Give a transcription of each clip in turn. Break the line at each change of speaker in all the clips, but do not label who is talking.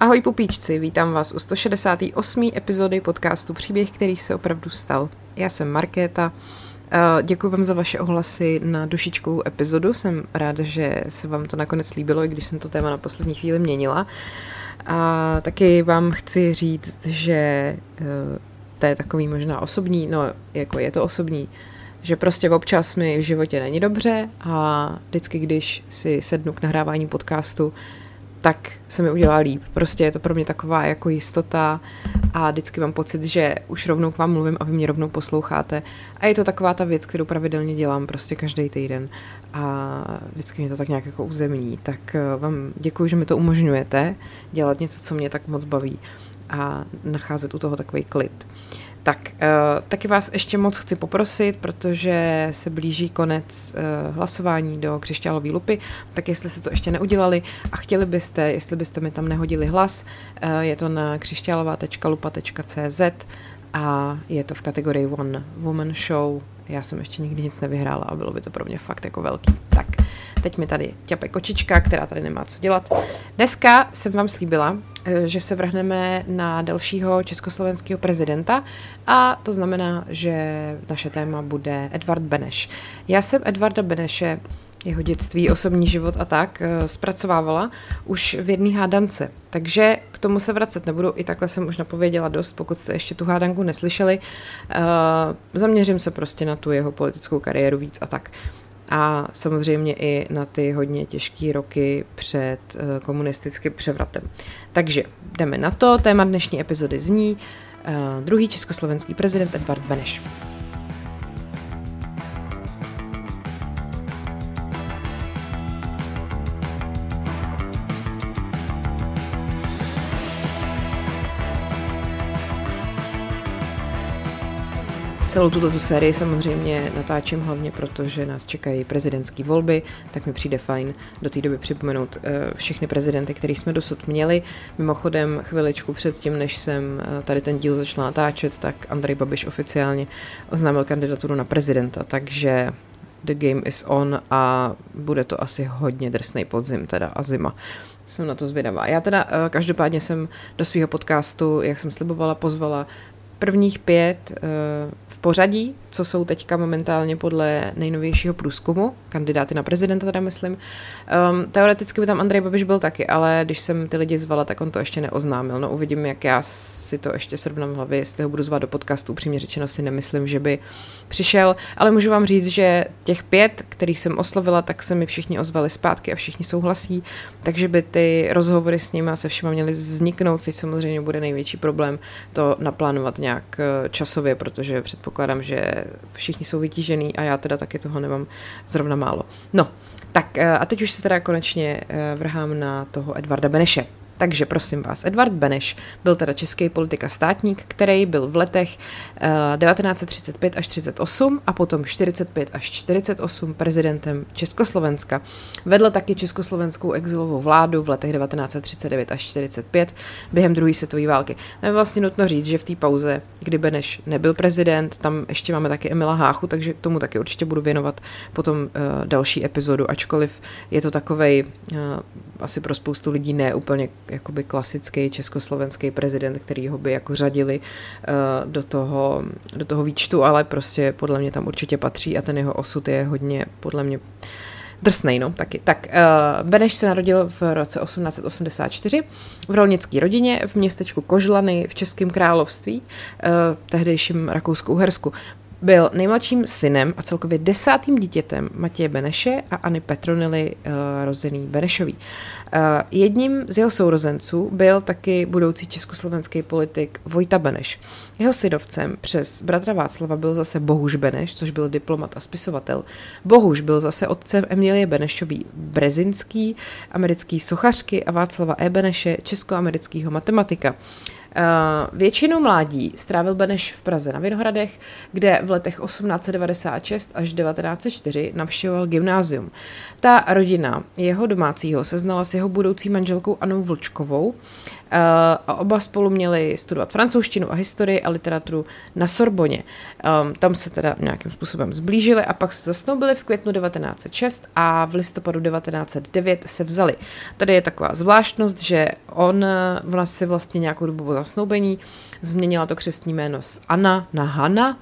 Ahoj pupíčci, vítám vás u 168. epizody podcastu Příběh, který se opravdu stal. Já jsem Markéta, děkuji vám za vaše ohlasy na dušičkovou epizodu, jsem ráda, že se vám to nakonec líbilo, i když jsem to téma na poslední chvíli měnila. A taky vám chci říct, že eh, to je takový možná osobní, no jako je to osobní, že prostě občas mi v životě není dobře a vždycky, když si sednu k nahrávání podcastu, tak se mi udělá líp. Prostě je to pro mě taková jako jistota a vždycky mám pocit, že už rovnou k vám mluvím a vy mě rovnou posloucháte. A je to taková ta věc, kterou pravidelně dělám prostě každý týden a vždycky mě to tak nějak jako uzemní. Tak eh, vám děkuji, že mi to umožňujete dělat něco, co mě tak moc baví a nacházet u toho takový klid. Tak, uh, taky vás ještě moc chci poprosit, protože se blíží konec uh, hlasování do křišťálové lupy, tak jestli jste to ještě neudělali a chtěli byste, jestli byste mi tam nehodili hlas, uh, je to na křišťálová.lupa.cz a je to v kategorii One Woman Show. Já jsem ještě nikdy nic nevyhrála a bylo by to pro mě fakt jako velký. Tak, teď mi tady ťape kočička, která tady nemá co dělat. Dneska jsem vám slíbila, Eh, že se vrhneme na dalšího československého prezidenta a to znamená, že naše téma bude Edvard Beneš. Já jsem Edvarda Beneše jeho dětství, osobní život a tak eh, zpracovávala už v jedné hádance. Takže k tomu se vracet nebudu, i takhle jsem už napověděla dost, pokud jste ještě tu hádanku neslyšeli. Uh, zaměřím se prostě na tu jeho politickou kariéru víc a tak a samozřejmě i na ty hodně těžké roky před eh, komunistickým převratem. Takže jdeme na to. Téma dnešní epizody zní uh, druhý československý prezident Edvard Beneš. Celou tuto tu sérii samozřejmě natáčím hlavně proto, že nás čekají prezidentské volby, tak mi přijde fajn do té doby připomenout uh, všechny prezidenty, který jsme dosud měli. Mimochodem chviličku předtím, než jsem uh, tady ten díl začala natáčet, tak Andrej Babiš oficiálně oznámil kandidaturu na prezidenta, takže the game is on a bude to asi hodně drsný podzim teda a zima. Jsem na to zvědavá. Já teda uh, každopádně jsem do svého podcastu, jak jsem slibovala, pozvala prvních pět uh, v pořadí, co jsou teďka momentálně podle nejnovějšího průzkumu, kandidáty na prezidenta teda myslím. Um, teoreticky by tam Andrej Babiš byl taky, ale když jsem ty lidi zvala, tak on to ještě neoznámil. No uvidím, jak já si to ještě srovnám v hlavě, jestli ho budu zvat do podcastu, upřímně řečeno si nemyslím, že by přišel, ale můžu vám říct, že těch pět, kterých jsem oslovila, tak se mi všichni ozvali zpátky a všichni souhlasí, takže by ty rozhovory s nimi se všema měly vzniknout. Teď samozřejmě bude největší problém to naplánovat nějak eh, časově, protože předpokládám, že všichni jsou vytížený a já teda taky toho nemám zrovna málo. No, tak eh, a teď už se teda konečně eh, vrhám na toho Edvarda Beneše. Takže prosím vás, Edvard Beneš byl teda český politik a státník, který byl v letech uh, 1935 až 38 a potom 45 až 48 prezidentem Československa. Vedl taky československou exilovou vládu v letech 1939 až 45 během druhé světové války. Je vlastně nutno říct, že v té pauze, kdy Beneš nebyl prezident, tam ještě máme taky Emila Háchu, takže tomu taky určitě budu věnovat potom uh, další epizodu, ačkoliv je to takovej uh, asi pro spoustu lidí ne úplně jakoby klasický československý prezident, který ho by jako řadili uh, do, toho, do toho výčtu, ale prostě podle mě tam určitě patří a ten jeho osud je hodně podle mě drsnej, no, taky. Tak, uh, Beneš se narodil v roce 1884 v rolnické rodině v městečku Kožlany v Českém království, uh, tehdejším Rakousku-Uhersku. Byl nejmladším synem a celkově desátým dítětem Matěje Beneše aAny Petronily uh, rozený Benešový. Uh, jedním z jeho sourozenců byl taky budoucí československý politik Vojta Beneš. Jeho synovcem přes bratra Václava byl zase Bohuž Beneš, což byl diplomat a spisovatel. Bohuž byl zase otcem Emilie Benešový Brezinský, americký sochařky a Václava E. Beneše, českoamerického matematika. Většinu mládí strávil Beneš v Praze na Vinohradech, kde v letech 1896 až 1904 navštěvoval gymnázium. Ta rodina jeho domácího se znala s jeho budoucí manželkou Anou Vlčkovou Eh, a oba spolu měli studovat francouzštinu a historii a literaturu na Sorboně. Um, tam se teda nějakým způsobem zblížili a pak se zasnoubili v květnu 1906 a v listopadu 1909 se vzali. Tady je taková zvláštnost, že on vlastně vlastně nějakou dobu po zasnoubení změnila to křestní jméno z Anna na Hana.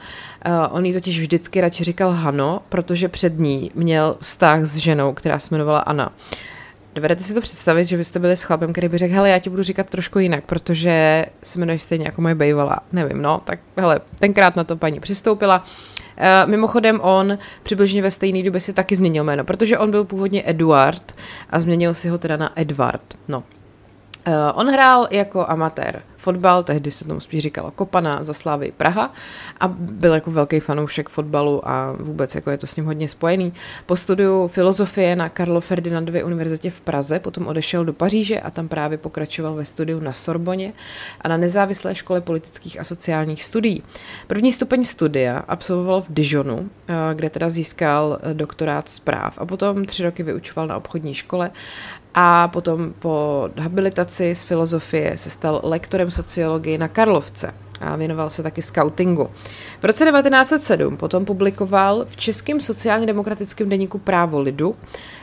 Uh, on jí totiž vždycky radši říkal Hano, protože před ní měl vztah s ženou, která se jmenovala Anna. Dovedete si to představit, že byste byli s chlapem, který by řekl, hele, já ti budu říkat trošku jinak, protože se jmenuješ stejně jako moje bejvala. Nevím, no, tak hele, tenkrát na to paní přistoupila. Uh, mimochodem on přibližně ve stejné době si taky změnil jméno, protože on byl původně Eduard a změnil si ho teda na Edward. No, on hrál jako amatér fotbal, tehdy se tomu spíš říkalo Kopana za Slávy Praha a byl jako velký fanoušek fotbalu a vůbec jako je to s ním hodně spojený. Po studiu filozofie na Karlo Ferdinandově univerzitě v Praze potom odešel do Paříže a tam právě pokračoval ve studiu na Sorboně a na nezávislé škole politických a sociálních studií. První stupeň studia absolvoval v Dijonu, eh, kde teda získal eh, doktorát zpráv a potom tři roky vyučoval na obchodní škole a potom po habilitaci z filozofie se stal lektorem sociologie na Karlovce a věnoval se taky scoutingu. V roce 1907 potom publikoval v českém sociálně demokratickém deníku Právo lidu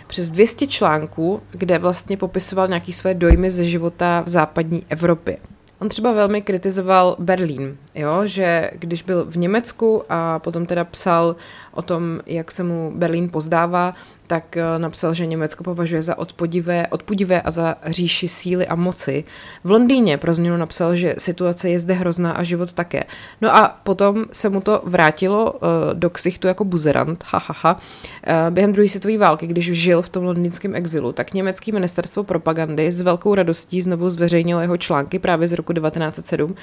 přes 200 článků, kde vlastně popisoval nějaké své dojmy ze života v západní Evropě. On třeba velmi kritizoval Berlín, jo, že když byl v Německu a potom teda psal o tom, jak se mu Berlín pozdává, tak eh, napsal, že Německo považuje za odpudivé, odpudivé a za říši síly a moci. V Londýně pro změnu napsal, že situace je zde hrozná a život také. No a potom se mu to vrátilo uh, do ksichtu jako buzerant, hahaha. Ha, ha. Uh, během druhé světové války, když žil v tom londýnském exilu, tak německé ministerstvo propagandy s velkou radostí znovu zveřejnilo jeho články právě z roku 1907,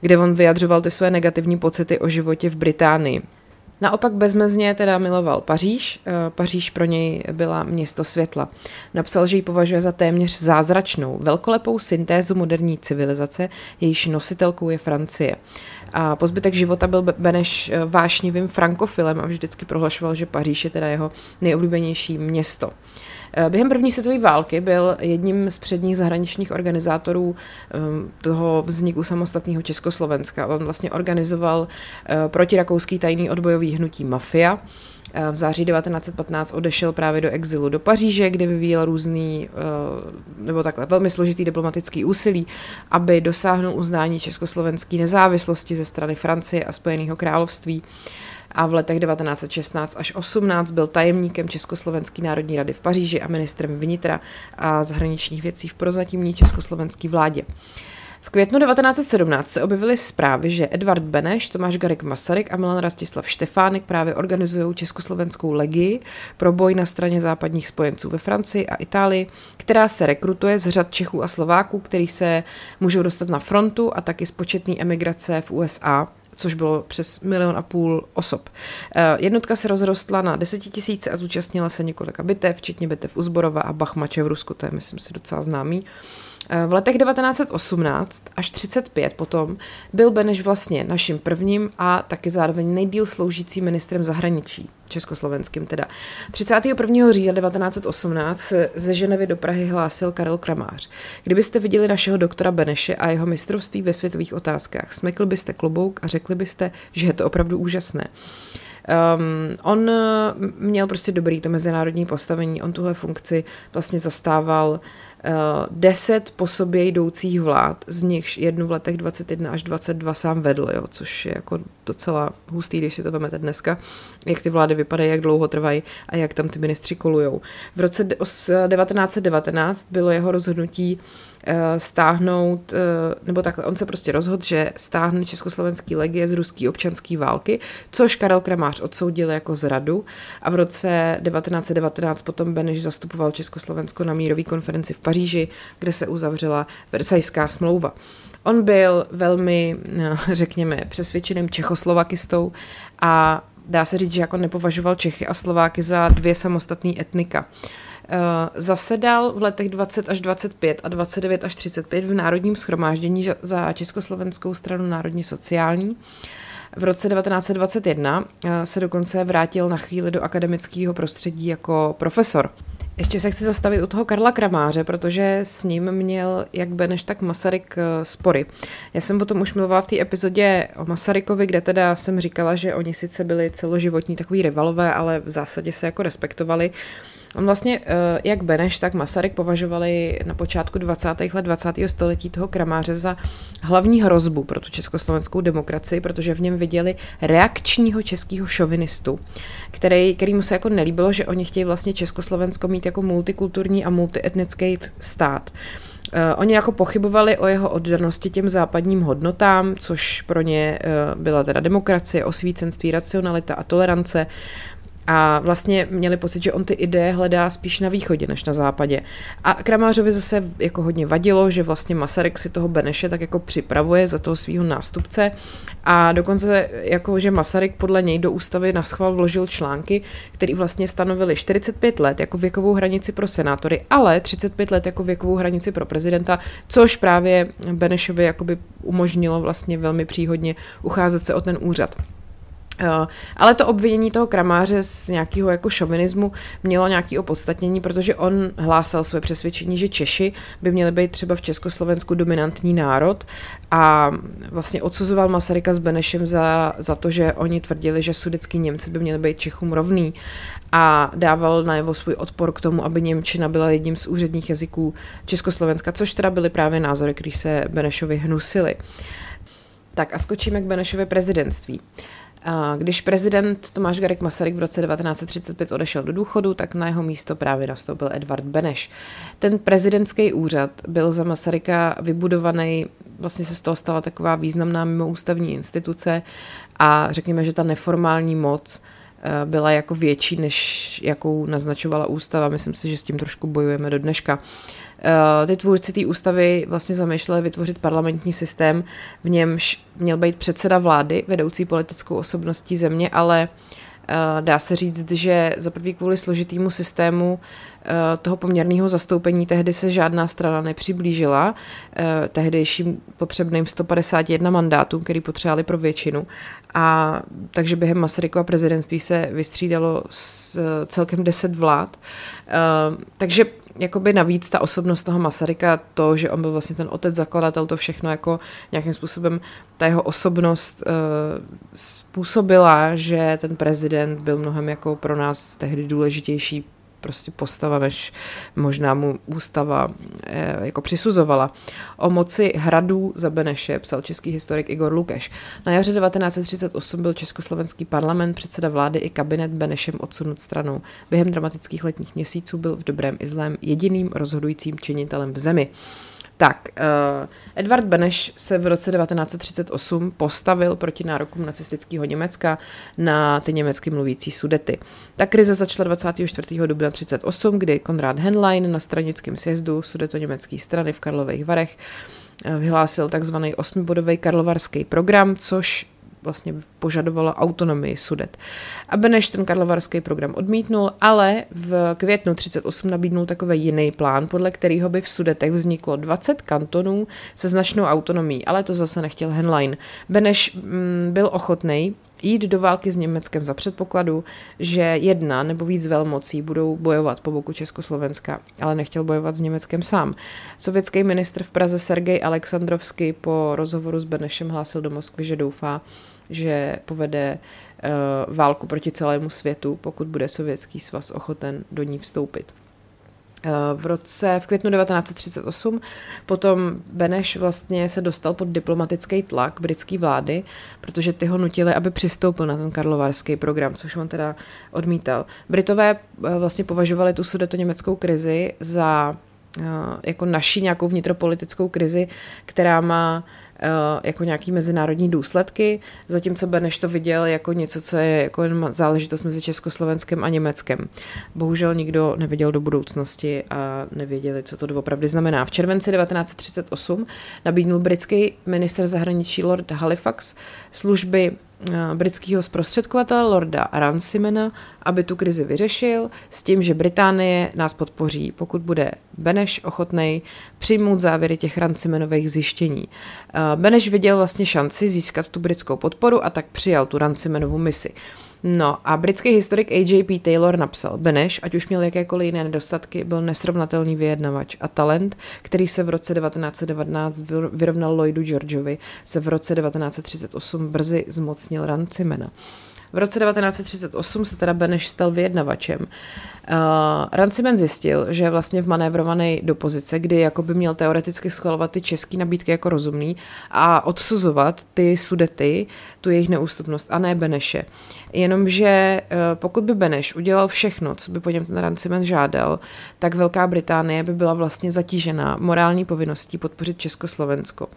kde on vyjadřoval ty své negativní pocity o životě v Británii. Naopak bezmezně teda miloval Paříž. Eh, Paříž pro něj byla město světla. Napsal, že ji považuje za téměř zázračnou, velkolepou syntézu moderní civilizace, jejíž nositelkou je Francie. A po zbytek života byl Beneš eh, vášnivým frankofilem a vždycky prohlašoval, že Paříž je teda jeho nejoblíbenější město. Eh, během první světové války byl jedním z předních zahraničních organizátorů ehm, toho vzniku samostatného Československa. On vlastně organizoval eh, protirakouský tajný odbojový hnutí Mafia. Eh, v září 1915 odešel právě do exilu do Paříže, kde vyvíjel různý, nebo takhle, velmi složitý diplomatický úsilí, aby dosáhnul uznání československé nezávislosti ze strany Francie a Spojeného království a v letech 1916 až 18 byl tajemníkem Československé národní rady v Paříži a ministrem vnitra a zahraničních věcí v prozatímní československé vládě. V květnu 1917 se objevily zprávy, že Edvard Beneš, Tomáš Garek Masaryk a Milan Rastislav Štefánek právě organizují československou legii pro boj na straně západních spojenců ve Francii a Itálii, která se rekrutuje z řad Čechů a Slováků, který se můžou dostat na frontu a taky z početné emigrace v USA což bylo přes milion a půl osob. Eh, jednotka se rozrostla na desetitisíce a zúčastnila se několika bitev, včetně bitev u Zborova a Bachmače v Rusku, to je myslím si docela známý. V letech 1918 až 35 potom byl Beneš vlastně naším prvním a taky zároveň nejdíl sloužícím ministrem zahraničí, československým teda. 31. října 1918 se ze Ženevy do Prahy hlásil Karel Kramář. Kdybyste viděli našeho doktora Beneše a jeho mistrovství ve světových otázkách, smekl byste klobouk a řekli byste, že je to opravdu úžasné. Um, on měl prostě dobrý to mezinárodní postavení, on tuhle funkci vlastně zastával Eh, deset po sobě jdoucích vlád, z nichž jednu v letech 21 až 22 sám vedl, jo, což je jako docela hustý, když si to vezmete dneska, jak ty vlády vypadají, jak dlouho trvají a jak tam ty ministři kolujou. V roce 1919 bylo jeho rozhodnutí Eh, stáhnout, eh, nebo takhle, on se prostě rozhodl, že stáhne československý legie z ruské občanské války, což Karel Kramář odsoudil jako zradu a v roce 1919 potom Beneš zastupoval Československo na mírové konferenci v Paříži, kde se uzavřela Versajská smlouva. On byl velmi, no, řekněme, přesvědčeným čechoslovakistou a dá se říct, že jako nepovažoval Čechy a Slováky za dvě samostatné etnika. Zasedal v letech 20 až 25 a 29 až 35 v Národním schromáždění za Československou stranu národně sociální. V roce 1921 se dokonce vrátil na chvíli do akademického prostředí jako profesor. Ještě se chci zastavit u toho Karla Kramáře, protože s ním měl jak Beneš, tak Masaryk eh, spory. Já jsem o tom už mluvila v té epizodě o Masarykovi, kde teda jsem říkala, že oni sice byli celoživotní takový rivalové, ale v zásadě se jako respektovali. On vlastně, eh, jak Beneš, tak Masaryk považovali na počátku 20. let 20. století toho kramáře za hlavní hrozbu pro tu československou demokracii, protože v něm viděli reakčního českého šovinistu, který, který mu se jako nelíbilo, že oni chtějí vlastně Československo mít jako multikulturní a multietnický stát. Uh, oni jako pochybovali o jeho oddanosti těm západním hodnotám, což pro ně uh, byla teda demokracie, osvícenství, racionalita a tolerance a vlastně měli pocit, že on ty ideje hledá spíš na východě než na západě. A Kramářovi zase jako hodně vadilo, že vlastně Masaryk si toho Beneše tak jako připravuje za toho svého nástupce a dokonce jako, že Masaryk podle něj do ústavy na schval vložil články, které vlastně stanovily 45 let jako věkovou hranici pro senátory, ale 35 let jako věkovou hranici pro prezidenta, což právě Benešovi jakoby umožnilo vlastně velmi příhodně ucházet se o ten úřad. Uh, ale to obvinění toho kramáře z nějakého jako šovinismu mělo nějaké opodstatnění, protože on hlásal své přesvědčení, že Češi by měli být třeba v Československu dominantní národ a vlastně odsuzoval Masaryka s Benešem za, za to, že oni tvrdili, že sudecký Němci by měli být Čechům rovný a dával najevo svůj odpor k tomu, aby Němčina byla jedním z úředních jazyků Československa, což teda byly právě názory, které se Benešovi hnusily. Tak a skočíme k Benešově prezidentství. Když prezident Tomáš Garek Masaryk v roce 1935 odešel do důchodu, tak na jeho místo právě nastoupil Edvard Beneš. Ten prezidentský úřad byl za Masaryka vybudovaný, vlastně se z toho stala taková významná mimoústavní instituce a řekněme, že ta neformální moc eh, byla jako větší, než jakou naznačovala ústava. Myslím si, že s tím trošku bojujeme do dneška. Eh, ty tvůrci té ústavy vlastně zamýšleli vytvořit parlamentní systém, v němž měl být předseda vlády, vedoucí politickou osobností země, ale eh, dá se říct, že za prvý kvůli složitému systému eh, toho poměrného zastoupení tehdy se žádná strana nepřiblížila tehdejším potřebným 151 mandátům, který potřebovali pro většinu. A takže během Masarykova prezidentství se vystřídalo s celkem 10 vlád. Takže jakoby navíc ta osobnost toho Masaryka, to, že on byl vlastně ten otec zakladatel, to všechno jako nějakým způsobem ta jeho osobnost uh, způsobila, že ten prezident byl mnohem jako pro nás tehdy důležitější prostě postava, než možná mu ústava eh, jako přisuzovala. O moci hradů za Beneše psal český historik Igor Lukeš. Na jaře 1938 byl československý parlament, předseda vlády i kabinet Benešem odsunut stranou. Během dramatických letních měsíců byl v dobrém i zlém jediným rozhodujícím činitelem v zemi. Tak, uh, Edvard Beneš se v roce 1938 postavil proti nárokům nacistického Německa na ty německy mluvící sudety. Ta krize začala 24. dubna 1938, kdy Konrad Henlein na stranickém sjezdu sudeto-německé strany v Karlových Varech eh, vyhlásil takzvaný osmibodový karlovarský program, což vlastně požadovala autonomii sudet. A Beneš ten karlovarský program odmítnul, ale v květnu 38 nabídnul takový jiný plán, podle kterého by v sudetech vzniklo 20 kantonů se značnou autonomií, ale to zase nechtěl Henlein. Beneš mm, byl ochotný jít do války s Německem za předpokladu, že jedna nebo víc velmocí budou bojovat po boku Československa, ale nechtěl bojovat s Německem sám. Sovětský ministr v Praze Sergej Aleksandrovský po rozhovoru s Benešem hlásil do Moskvy, že doufá, že povede uh, válku proti celému světu, pokud bude Sovětský svaz ochoten do ní vstoupit. Eh, v roce, v květnu 1938 potom Beneš vlastně se dostal pod diplomatický tlak britské vlády, protože ty ho nutili, aby přistoupil na ten karlovarský program, což on teda odmítal. Britové eh, vlastně považovali tu sudeto německou krizi za jako naší nějakou vnitropolitickou krizi, která má Eh, jako nějaký mezinárodní důsledky, zatímco Beneš to viděl jako něco, co je jako záležitost mezi Československem a Německem. Bohužel nikdo neviděl do budoucnosti a nevěděli, co to doopravdy znamená. V červenci 1938 nabídnul britský minister zahraničí Lord Halifax služby britského zprostředkovatele Lorda Rancimena, aby tu krizi vyřešil s tím, že Británie nás podpoří, pokud bude Beneš ochotný přijmout závěry těch Rancimenových zjištění. Beneš viděl vlastně šanci získat tu britskou podporu a tak přijal tu Rancimenovu misi. No a britský historik A.J.P. Taylor napsal, Beneš, ať už měl jakékoliv jiné nedostatky, byl nesrovnatelný vyjednavač a talent, který se v roce 1919 vyrovnal Lloydu Georgeovi, se v roce 1938 brzy zmocnil Rancimena. V roce 1938 se teda Beneš stal vyjednavačem. Uh, Rancimen zjistil, že je vlastně v manévrované do pozice, kdy jako by měl teoreticky schvalovat ty české nabídky jako rozumný a odsuzovat ty sudety, tu jejich neústupnost a ne Beneše. Jenomže uh, pokud by Beneš udělal všechno, co by po něm ten Rancimen žádal, tak Velká Británie by byla vlastně zatížená morální povinností podpořit Československo.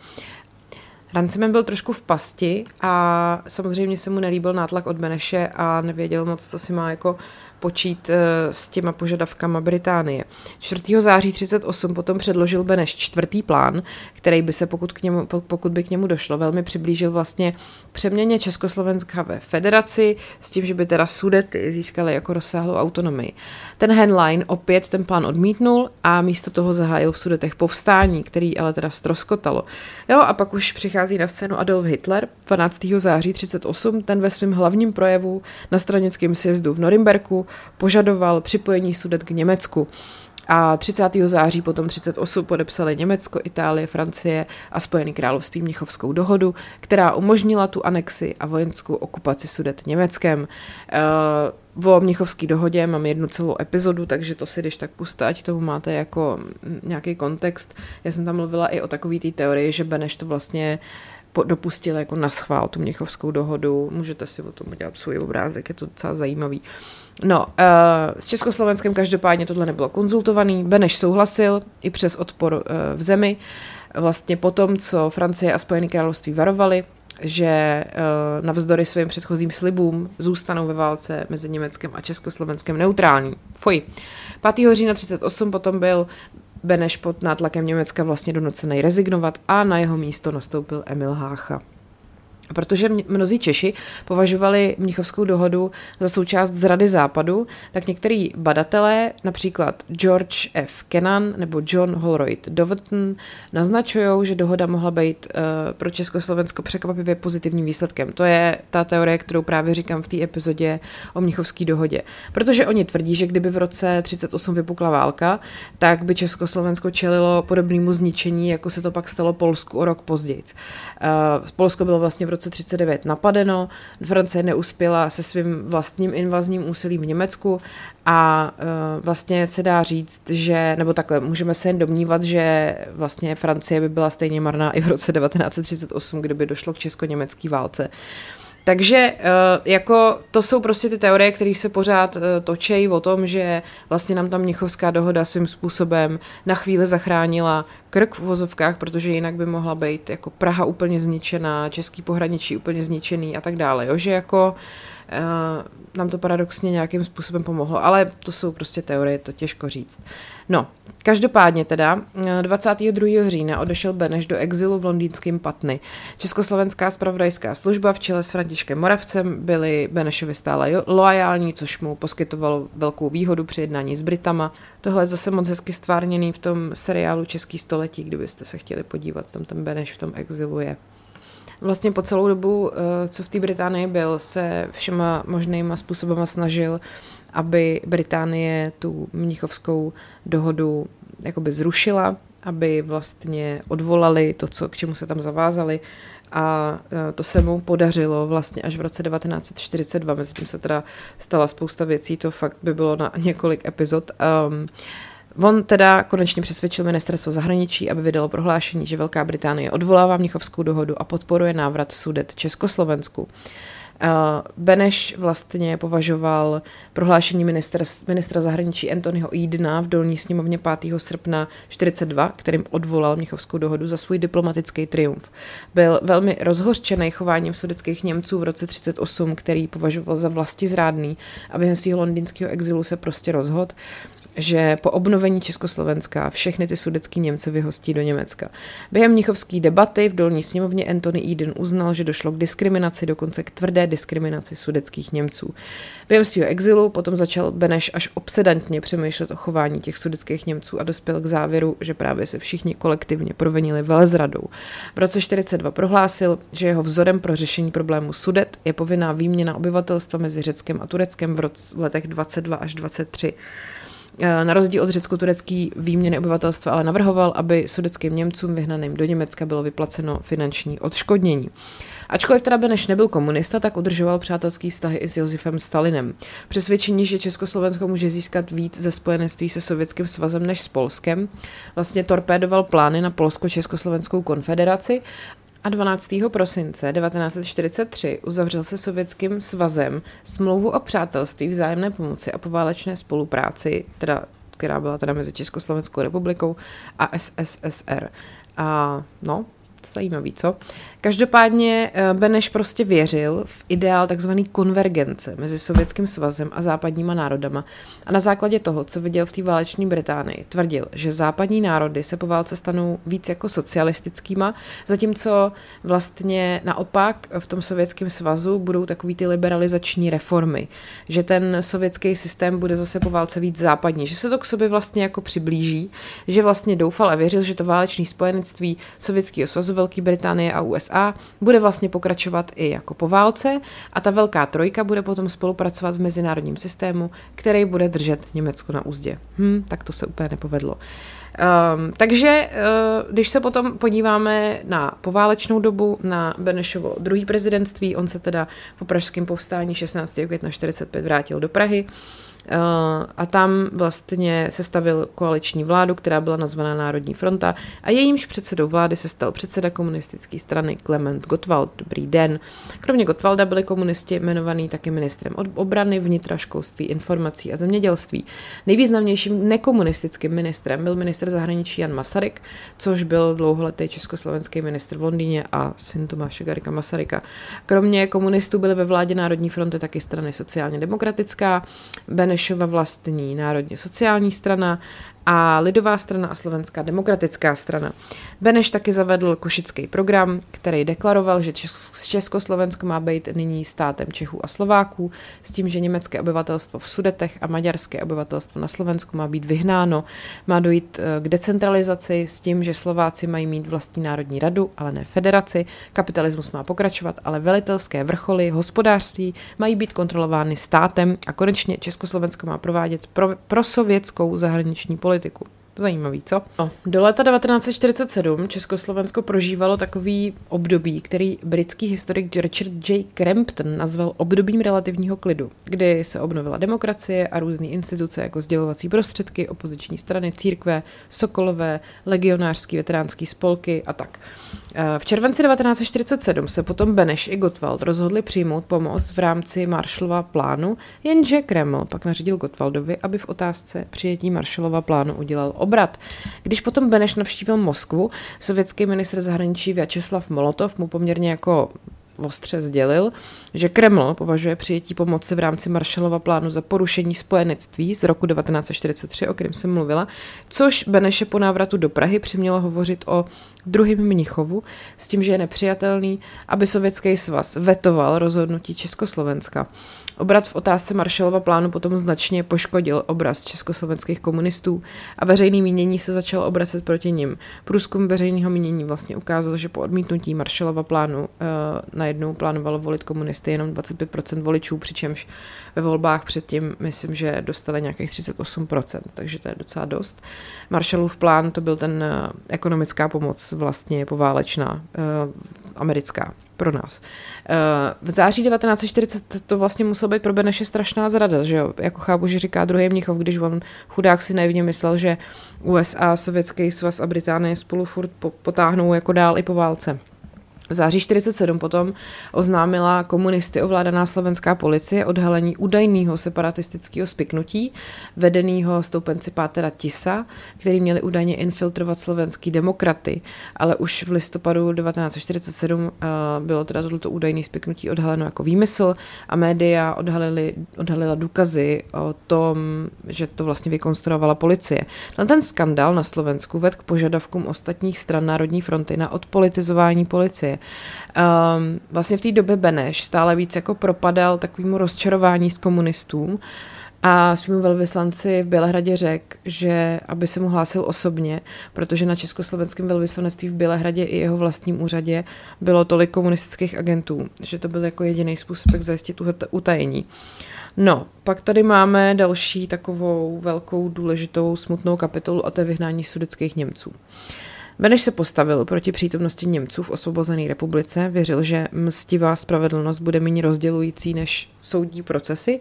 Rancimen byl trošku v pasti a samozřejmě se mu nelíbil nátlak od Beneše a nevěděl moc, co si má jako počít eh, s těma požadavkama Británie. 4. září 38 potom předložil Beneš čtvrtý plán, který by se, pokud, k němu, pokud by k němu došlo, velmi přiblížil vlastně přeměně Československa ve federaci s tím, že by teda Sudety získaly jako rozsáhlou autonomii. Ten Henlein opět ten plán odmítnul a místo toho zahájil v Sudetech povstání, který ale teda stroskotalo. Jo, a pak už přichází na scénu Adolf Hitler 12. září 38, ten ve svém hlavním projevu na stranickém sjezdu v Norimberku požadoval připojení Sudet k Německu. A 30. září potom 38 podepsali Německo, Itálie, Francie a Spojený království Mnichovskou dohodu, která umožnila tu anexi a vojenskou okupaci Sudet Německem. Uh, o Mnichovské dohodě mám jednu celou epizodu, takže to si když tak puste, ať tomu máte jako nějaký kontext. Já jsem tam mluvila i o takové té teorii, že Beneš to vlastně dopustil jako na schvál tu Mnichovskou dohodu. Můžete si o tom udělat svůj obrázek, je to docela zajímavý. No, uh, s Československem každopádně tohle nebylo konzultovaný. Beneš souhlasil i přes odpor uh, v zemi. Vlastně potom, co Francie a Spojené království varovali, že uh, navzdory svým předchozím slibům zůstanou ve válce mezi Německem a Československem neutrální. Fuj. 5. října 38 potom byl Beneš pod nátlakem Německa vlastně donucený rezignovat a na jeho místo nastoupil Emil Hácha. Protože mnozí Češi považovali Mnichovskou dohodu za součást zrady západu, tak některý badatelé, například George F. Kennan nebo John Holroyd Doverton, naznačují, že dohoda mohla být uh, pro Československo překvapivě pozitivním výsledkem. To je ta teorie, kterou právě říkám v té epizodě o Mnichovské dohodě. Protože oni tvrdí, že kdyby v roce 38 vypukla válka, tak by Československo čelilo podobnému zničení, jako se to pak stalo Polsku o rok později. Uh, Polsko bylo vlastně v roce 39 napadeno, Francie neuspěla se svým vlastním invazním úsilím v Německu a uh, vlastně se dá říct, že, nebo takhle, můžeme se jen domnívat, že vlastně Francie by byla stejně marná i v roce 1938, kdyby došlo k česko-německé válce. Takže uh, jako to jsou prostě ty teorie, které se pořád uh, točejí o tom, že vlastně nám tam Mnichovská dohoda svým způsobem na chvíli zachránila krk v vozovkách, protože jinak by mohla být jako Praha úplně zničená, český pohraničí úplně zničený a tak dále, jo? že jako uh, nám to paradoxně nějakým způsobem pomohlo, ale to jsou prostě teorie, to těžko říct. No, každopádně teda 22. října odešel Beneš do exilu v londýnském Patny. Československá spravodajská služba v čele s Františkem Moravcem byli Benešovi stále loajální, což mu poskytovalo velkou výhodu při jednání s Britama. Tohle je zase moc hezky stvárněný v tom seriálu Český století, kdybyste se chtěli podívat, tam ten Beneš v tom exilu je. Vlastně po celou dobu, eh, co v té Británii byl, se všema možnýma způsobama snažil, aby Británie tu mnichovskou dohodu jakoby zrušila, aby vlastně odvolali to, co, k čemu se tam zavázali a eh, to se mu podařilo vlastně až v roce 1942, mezi tím se teda stala spousta věcí, to fakt by bylo na několik epizod. Um, On teda konečně přesvědčil ministerstvo zahraničí, aby vydalo prohlášení, že Velká Británie odvolává Mnichovskou dohodu a podporuje návrat sudet Československu. Beneš vlastně považoval prohlášení ministra, ministra zahraničí Anthonyho Edena v dolní sněmovně 5. srpna 42, kterým odvolal Mnichovskou dohodu za svůj diplomatický triumf. Byl velmi rozhořčený chováním sudeckých Němců v roce 38, který považoval za vlasti zrádný a během svého londýnského exilu se prostě rozhod že po obnovení Československa všechny ty sudecký Němce vyhostí do Německa. Během mnichovské debaty v dolní sněmovně Anthony Eden uznal, že došlo k diskriminaci, dokonce k tvrdé diskriminaci sudeckých Němců. Během svého exilu potom začal Beneš až obsedantně přemýšlet o chování těch sudeckých Němců a dospěl k závěru, že právě se všichni kolektivně provenili velezradou. V roce 42 prohlásil, že jeho vzorem pro řešení problému Sudet je povinná výměna obyvatelstva mezi Řeckem a Tureckem v, roce, v letech 22 až 23. Eh, na rozdíl od řecko-turecký výměny obyvatelstva ale navrhoval, aby sudeckým Němcům vyhnaným do Německa bylo vyplaceno finanční odškodnění. Ačkoliv teda Beneš nebyl komunista, tak udržoval přátelský vztahy i s Josifem Stalinem. Přesvědčení, že Československo může získat víc ze spojenectví se Sovětským svazem než s Polskem, vlastně torpédoval plány na Polsko-Československou konfederaci a 12. prosince 1943 uzavřel se Sovětským svazem smlouvu o přátelství, vzájemné pomoci a poválečné spolupráci, teda, která byla teda mezi Československou republikou a SSSR. A no, zajímavý, co? Každopádně eh, Beneš prostě věřil v ideál tzv. konvergence mezi Sovětským svazem a západníma národama a na základě toho, co viděl v té váleční Británii, tvrdil, že západní národy se po válce stanou víc jako socialistickýma, zatímco vlastně naopak v tom Sovětském svazu budou takový ty liberalizační reformy, že ten sovětský systém bude zase po válce víc západní, že se to k sobě vlastně jako přiblíží, že vlastně doufal a věřil, že to váleční spojenectví Sovětského svazu Velké Británie a USA USA bude vlastně pokračovat i jako po válce a ta velká trojka bude potom spolupracovat v mezinárodním systému, který bude držet Německo na úzdě. Hm, tak to se úplně nepovedlo. Um, takže uh, když se potom podíváme na poválečnou dobu, na Benešovo druhý prezidentství, on se teda po pražském povstání 16. května 45 vrátil do Prahy. Uh, a tam vlastně sestavil koaliční vládu, která byla nazvaná Národní fronta a jejímž předsedou vlády se stal předseda komunistické strany Klement Gottwald. Dobrý den. Kromě Gottwalda byli komunisti jmenovaní taky ministrem obrany, vnitra, školství, informací a zemědělství. Nejvýznamnějším nekomunistickým ministrem byl minister zahraničí Jan Masaryk, což byl dlouholetý československý ministr v Londýně a syn Tomáše Garika Masaryka. Kromě komunistů byly ve vládě Národní fronty taky strany sociálně demokratická, Beneš Benešova vlastní národně sociální strana a Lidová strana a Slovenská demokratická strana. Beneš taky zavedl košický program, který deklaroval, že Československo má být nyní státem Čechů a Slováků, s tím, že německé obyvatelstvo v Sudetech a maďarské obyvatelstvo na Slovensku má být vyhnáno. Má dojít eh, k decentralizaci s tím, že Slováci mají mít vlastní národní radu, ale ne federaci. Kapitalismus má pokračovat, ale velitelské vrcholy, hospodářství mají být kontrolovány státem a konečně Československo má provádět pro, prosovětskou zahraniční politiku politiku. Zajímavý, co? No, do léta 1947 Československo prožívalo takový období, který britský historik Richard J. Crampton nazval obdobím relativního klidu, kdy se obnovila demokracie a různé instituce jako sdělovací prostředky, opoziční strany, církve, sokolové, legionářský veteránský spolky a tak. Eh, v červenci 1947 se potom Beneš i Gottwald rozhodli přijmout pomoc v rámci Marshallova plánu, jenže Kreml pak nařídil Gottwaldovi, aby v otázce přijetí Marshallova plánu udělal obrat. Když potom Beneš navštívil Moskvu, sovětský ministr zahraničí Vyacheslav Molotov mu poměrně jako ostře sdělil, že Kreml považuje přijetí pomoci v rámci Marshallova plánu za porušení spojenectví z roku 1943, o kterém jsem mluvila, což Beneše po návratu do Prahy přimělo hovořit o druhém Mnichovu s tím, že je nepřijatelný, aby Sovětský svaz vetoval rozhodnutí Československa. Obrat v otázce Marshallova plánu potom značně poškodil obraz československých komunistů a veřejný mínění se začal obracet proti nim. Průzkum veřejného mínění vlastně ukázal, že po odmítnutí Marshallova plánu uh, najednou plánovalo volit komunisty jenom 25% voličů, přičemž ve volbách předtím myslím, že dostali nějakých 38%, takže to je docela dost. Marshallův plán to byl ten uh, ekonomická pomoc vlastně poválečná, uh, americká pro nás. Eh, v září 1940 to vlastně muselo být pro Beneše strašná zrada, že jo? Jako chápu, že říká druhý Mnichov, když on chudák si naivně myslel, že USA, Sovětský svaz a Británie spolu furt potáhnou jako dál i po válce. V září 47 potom oznámila komunisty ovládaná slovenská policie odhalení údajného separatistického spiknutí, vedeného stoupenci Pátera Tisa, který měli údajně infiltrovat slovenský demokraty, ale už v listopadu 1947 uh, eh, bylo teda toto údajné spiknutí odhaleno jako výmysl a média odhalili, odhalila důkazy o tom, že to vlastně vykonstruovala policie. Ten skandál na Slovensku vedl k požadavkům ostatních stran Národní fronty na odpolitizování policie. Um, vlastně v té době Beneš stále víc jako propadal takovému rozčarování s komunistům a svým velvyslanci v Bělehradě řekl, že aby se mu hlásil osobně, protože na československém velvyslanectví v Bělehradě i jeho vlastním úřadě bylo tolik komunistických agentů, že to byl jako jediný způsob, jak zajistit utajení. No, pak tady máme další takovou velkou, důležitou, smutnou kapitolu a to je vyhnání sudeckých Němců. Beneš se postavil proti přítomnosti Němců v osvobozené republice, věřil, že mstivá spravedlnost bude méně rozdělující než soudní procesy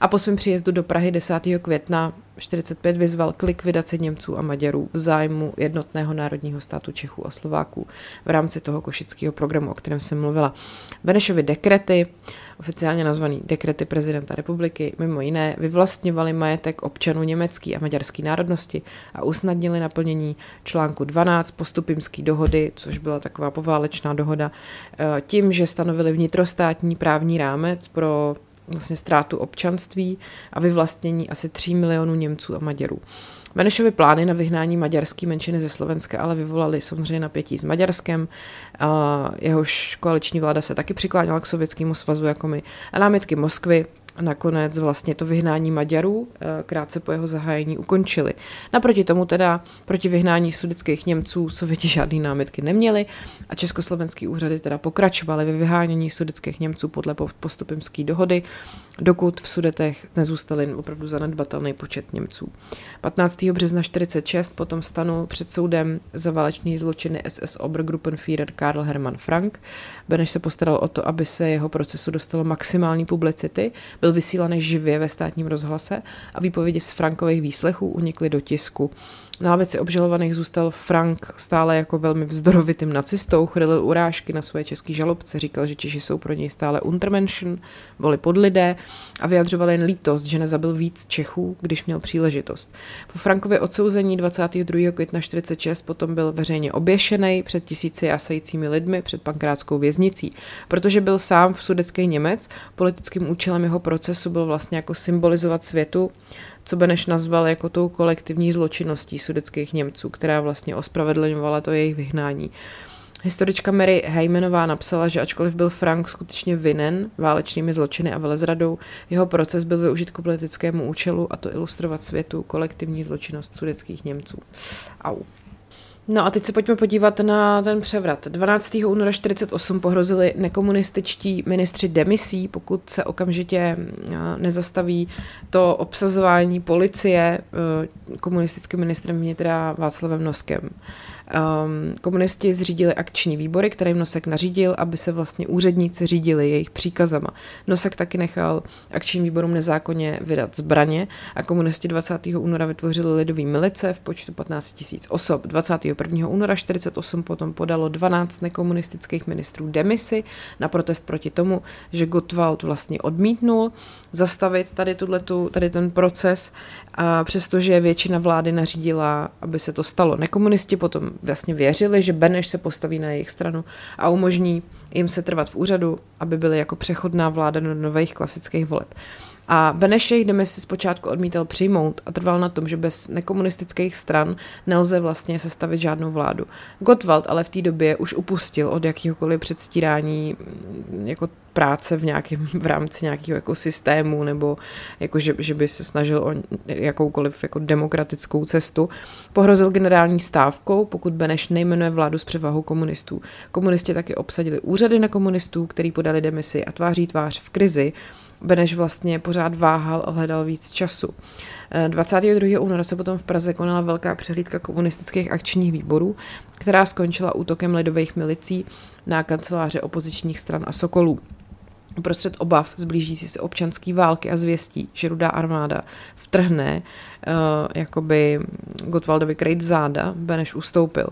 a po svém příjezdu do Prahy 10. května 45 vyzval k likvidaci Němců a Maďarů v zájmu jednotného národního státu Čechů a Slováků v rámci toho košického programu, o kterém jsem mluvila. Benešovi dekrety, oficiálně nazvaný dekrety prezidenta republiky, mimo jiné vyvlastňovaly majetek občanů německé a maďarské národnosti a usnadnili naplnění článku 12 postupimské dohody, což byla taková poválečná dohoda, eh, tím, že stanovili vnitrostátní právní rámec pro vlastně ztrátu občanství a vyvlastnění asi 3 milionů Němců a Maďarů. Benešovy plány na vyhnání maďarské menšiny ze Slovenska ale vyvolaly samozřejmě napětí s Maďarskem. Jehož koaliční vláda se taky přikláněla k Sovětskému svazu jako my. A námitky Moskvy nakonec vlastně to vyhnání Maďarů eh, krátce po jeho zahájení ukončili. Naproti tomu teda proti vyhnání sudických Němců Sověti žádný námitky neměli a československý úřady teda pokračovaly ve vyhánění sudických Němců podle postupimské dohody, dokud v Sudetech nezůstali opravdu zanedbatelný počet Němců. 15. března 46 potom stanul před soudem za válečný zločiny SS Obergruppenführer Karl Hermann Frank. Beneš se postaral o to, aby se jeho procesu dostalo maximální publicity, byl vysílaný živě ve státním rozhlase a výpovědi z Frankových výslechů unikly do tisku. Na lavici obžalovaných zůstal Frank stále jako velmi vzdorovitým nacistou, chrlil urážky na svoje český žalobce, říkal, že Češi jsou pro něj stále Untermenschen, voli podlidé a vyjadřoval jen lítost, že nezabil víc Čechů, když měl příležitost. Po Frankově odsouzení 22. května 46 potom byl veřejně oběšený před tisíci jasajícími lidmi před pankrátskou věznicí, protože byl sám v sudecký Němec, politickým účelem jeho procesu byl vlastně jako symbolizovat světu, co Beneš nazval jako tou kolektivní zločinností sudeckých Němců, která vlastně ospravedlňovala to jejich vyhnání. Historička Mary Heymanová napsala, že ačkoliv byl Frank skutečně vinen válečnými zločiny a velezradou, jeho proces byl využit k politickému účelu a to ilustrovat světu kolektivní zločinnost sudeckých Němců. Au. No a teď se pojďme podívat na ten převrat. 12. února 48 pohrozili nekomunističtí ministři demisí, pokud se okamžitě nezastaví to obsazování policie komunistickým ministrem vnitra Václavem Noskem. Um, komunisti zřídili akční výbory, které jim Nosek nařídil, aby se vlastně úředníci řídili jejich příkazama. Nosek taky nechal akčním výborům nezákonně vydat zbraně a komunisti 20. února vytvořili lidový milice v počtu 15 tisíc osob. 21. února 48 potom podalo 12 nekomunistických ministrů demisi na protest proti tomu, že Gottwald vlastně odmítnul zastavit tady, tuhletu, tady ten proces, a přestože většina vlády nařídila, aby se to stalo. Nekomunisti potom vlastně věřili, že Beneš se postaví na jejich stranu a umožní jim se trvat v úřadu, aby byly jako přechodná vláda do nových klasických voleb. A Beneš jejich demisi zpočátku odmítal přijmout a trval na tom, že bez nekomunistických stran nelze vlastně sestavit žádnou vládu. Gottwald ale v té době už upustil od jakýhokoliv předstírání mm, jako práce v, nějakém, v rámci nějakého jako systému nebo jako že, že by se snažil o jakoukoliv jako demokratickou cestu. Pohrozil generální stávkou, pokud Beneš nejmenuje vládu s převahou komunistů. Komunisti taky obsadili úřady na komunistů, který podali demisi a tváří tvář v krizi Beneš vlastně pořád váhal a hledal víc času. 22. Eh, února se potom v Praze konala velká přehlídka komunistických akčních výborů, která skončila útokem lidových milicí na kanceláře opozičních stran a Sokolů. Prostřed obav zblížící se občanské války a zvěstí, že rudá armáda vtrhne uh, jakoby Gotwaldovi krejt záda, Beneš ustoupil.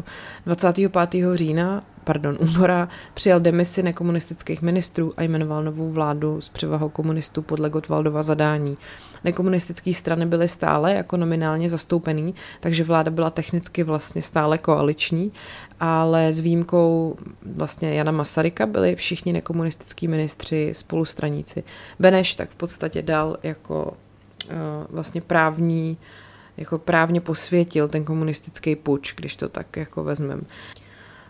25. října pardon, února přijal demisi nekomunistických ministrů a jmenoval novou vládu s převahou komunistů podle Gottwaldova zadání. Nekomunistické strany byly stále jako nominálně zastoupený, takže vláda byla technicky vlastně stále koaliční, ale s výjimkou vlastně Jana Masaryka byli všichni nekomunistickí ministři spolustraníci. Beneš tak v podstatě dal jako vlastně právní jako právně posvětil ten komunistický puč, když to tak jako vezmeme.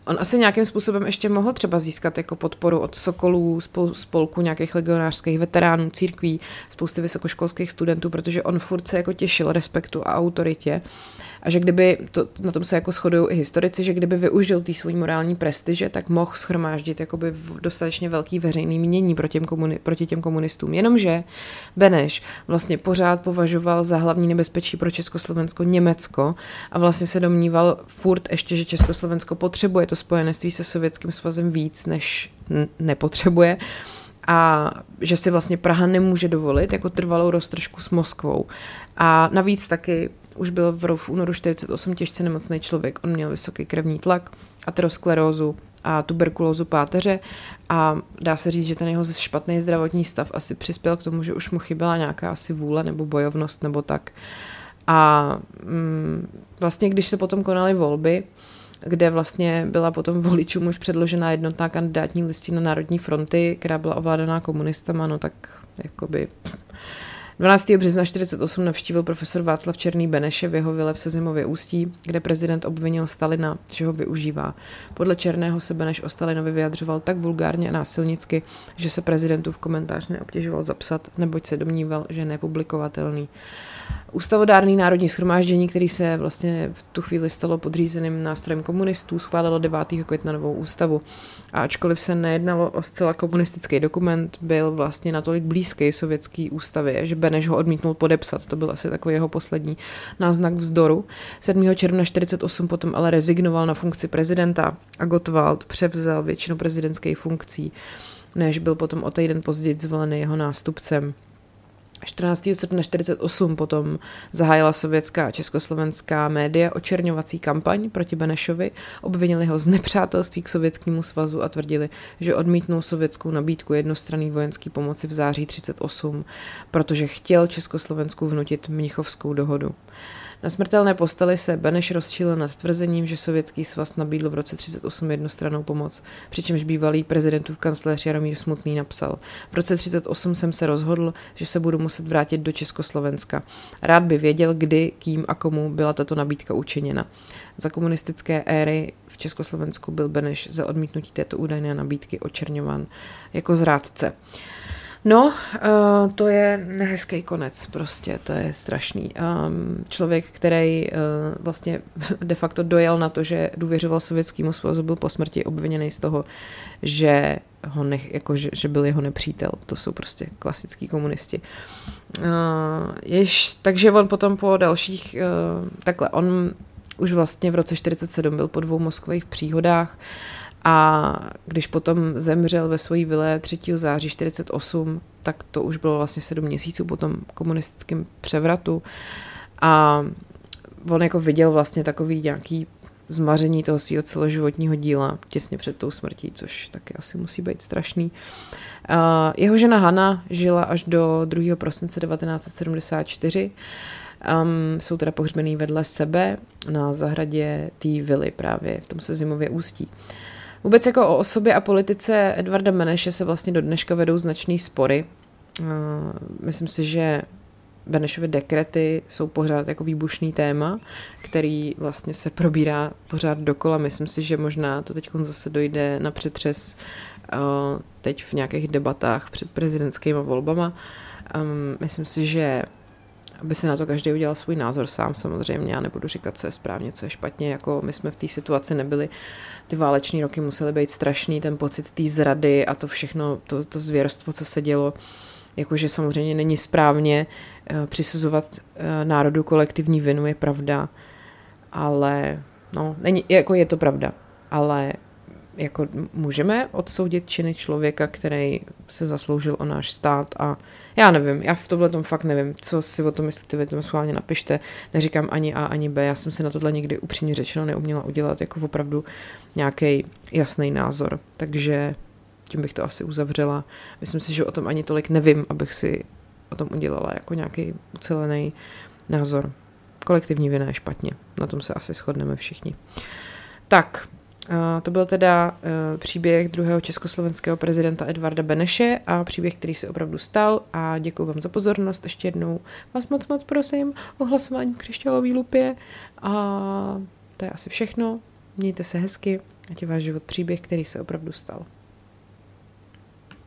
On asi nějakým způsobem ještě mohl třeba získat jako podporu od Sokolů, spol, spolku nějakých legionářských veteránů, církví, spousty vysokoškolských studentů, protože on furt se jako těšil respektu a autoritě. A že kdyby, to, na tom se jako shodují i historici, že kdyby využil té svojí morální prestiže, tak mohl schromáždit jakoby v dostatečně velký veřejný mění proti těm, komuni, proti těm komunistům. Jenomže Beneš vlastně pořád považoval za hlavní nebezpečí pro Československo Německo a vlastně se domníval furt ještě, že Československo potřebuje to spojenství se Sovětským svazem víc, než nepotřebuje a že si vlastně Praha nemůže dovolit jako trvalou roztržku s Moskvou. A navíc taky už byl v, v únoru 48 těžce nemocný člověk. On měl vysoký krevní tlak, aterosklerózu a tuberkulózu páteře a dá se říct, že ten jeho špatný zdravotní stav asi přispěl k tomu, že už mu chyběla nějaká asi vůle nebo bojovnost nebo tak. A mm, vlastně, když se potom konaly volby, kde vlastně byla potom voličům už předložena jednotná kandidátní listina Národní fronty, která byla ovládaná komunistama, no tak jakoby 12. března 1948 navštívil profesor Václav Černý Beneše v jeho vile v Sezimově ústí, kde prezident obvinil Stalina, že ho využívá. Podle Černého se Beneš o Stalinovi vyjadřoval tak vulgárně a násilnicky, že se prezidentu v komentář neobtěžoval zapsat, neboť se domníval, že je nepublikovatelný. Ústavodárný národní schromáždění, který se vlastně v tu chvíli stalo podřízeným nástrojem komunistů, schválilo 9. května novou ústavu. A ačkoliv se nejednalo o zcela komunistický dokument, byl vlastně natolik blízký sovětský ústavě, že Beneš ho odmítnul podepsat. To byl asi takový jeho poslední náznak vzdoru. 7. června 1948 potom ale rezignoval na funkci prezidenta a Gottwald převzal většinu prezidentských funkcí, než byl potom o týden později zvolený jeho nástupcem. 14. srpna 1948 potom zahájila sovětská a československá média očerňovací kampaň proti Benešovi, obvinili ho z nepřátelství k Sovětskému svazu a tvrdili, že odmítnul sovětskou nabídku jednostranné vojenské pomoci v září 1938, protože chtěl Československu vnutit Mnichovskou dohodu. Na smrtelné posteli se Beneš rozčílil nad tvrzením, že Sovětský svaz nabídl v roce 38 jednostrannou pomoc, přičemž bývalý prezidentův kancléř Jaromír Smutný napsal. V roce 38 jsem se rozhodl, že se budu muset vrátit do Československa. Rád by věděl, kdy, kým a komu byla tato nabídka učiněna. Za komunistické éry v Československu byl Beneš za odmítnutí této údajné nabídky očerňován jako zrádce. No, uh, to je nehezký konec prostě, to je strašný. Um, člověk, který uh, vlastně de facto dojel na to, že důvěřoval Sovětskému svazu, byl po smrti obviněný z toho, že, ho ne, jako, že, že byl jeho nepřítel. To jsou prostě klasický komunisti. Uh, jež, takže on potom po dalších, takhle, on už vlastně v roce 47 byl po dvou mozkových příhodách, a když potom zemřel ve své vile 3. září 48, tak to už bylo vlastně sedm měsíců po tom komunistickém převratu. A on jako viděl vlastně takový nějaký zmaření toho svého celoživotního díla těsně před tou smrtí, což taky asi musí být strašný. Jeho žena Hanna žila až do 2. prosince 1974. Um, jsou teda pohřbený vedle sebe na zahradě té vily právě v tom se zimově ústí. Uh, Vůbec jako o osobě a politice Edvarda Meneše se vlastně do dneška vedou značný spory. Eh, myslím si, že Benešovy dekrety jsou pořád jako výbušný téma, který vlastně se probírá pořád dokola. Myslím si, že možná to teď zase dojde na přetřes eh, teď v nějakých debatách před prezidentskými volbama. Ehm, myslím si, že aby se na to každý udělal svůj názor sám samozřejmě. Já nebudu říkat, co je správně, co je špatně. Jako my jsme v té situaci nebyli. Ty váleční roky musely být strašný, ten pocit té zrady a to všechno, to, to zvěrstvo, co se dělo. Jakože samozřejmě není správně uh, přisuzovat uh, národu kolektivní vinu, je pravda. Ale, no, není, jako je to pravda. Ale jako můžeme odsoudit činy člověka, který se zasloužil o náš stát a já nevím, já v tomhle tom fakt nevím, co si o tom myslíte, vy to schválně napište, neříkám ani A, ani B, já jsem si na tohle nikdy upřímně řečeno neuměla udělat jako opravdu nějaký jasný názor, takže tím bych to asi uzavřela. Myslím si, že o tom ani tolik nevím, abych si o tom udělala jako nějaký ucelený názor. Kolektivní vina je špatně, na tom se asi shodneme všichni. Tak, to byl teda e, příběh druhého československého prezidenta Edvarda Beneše a příběh, který se opravdu stal a děkuji vám za pozornost. Ještě jednou vás moc moc prosím o hlasování v lupě a to je asi všechno. Mějte se hezky, ať je váš život příběh, který se opravdu stal.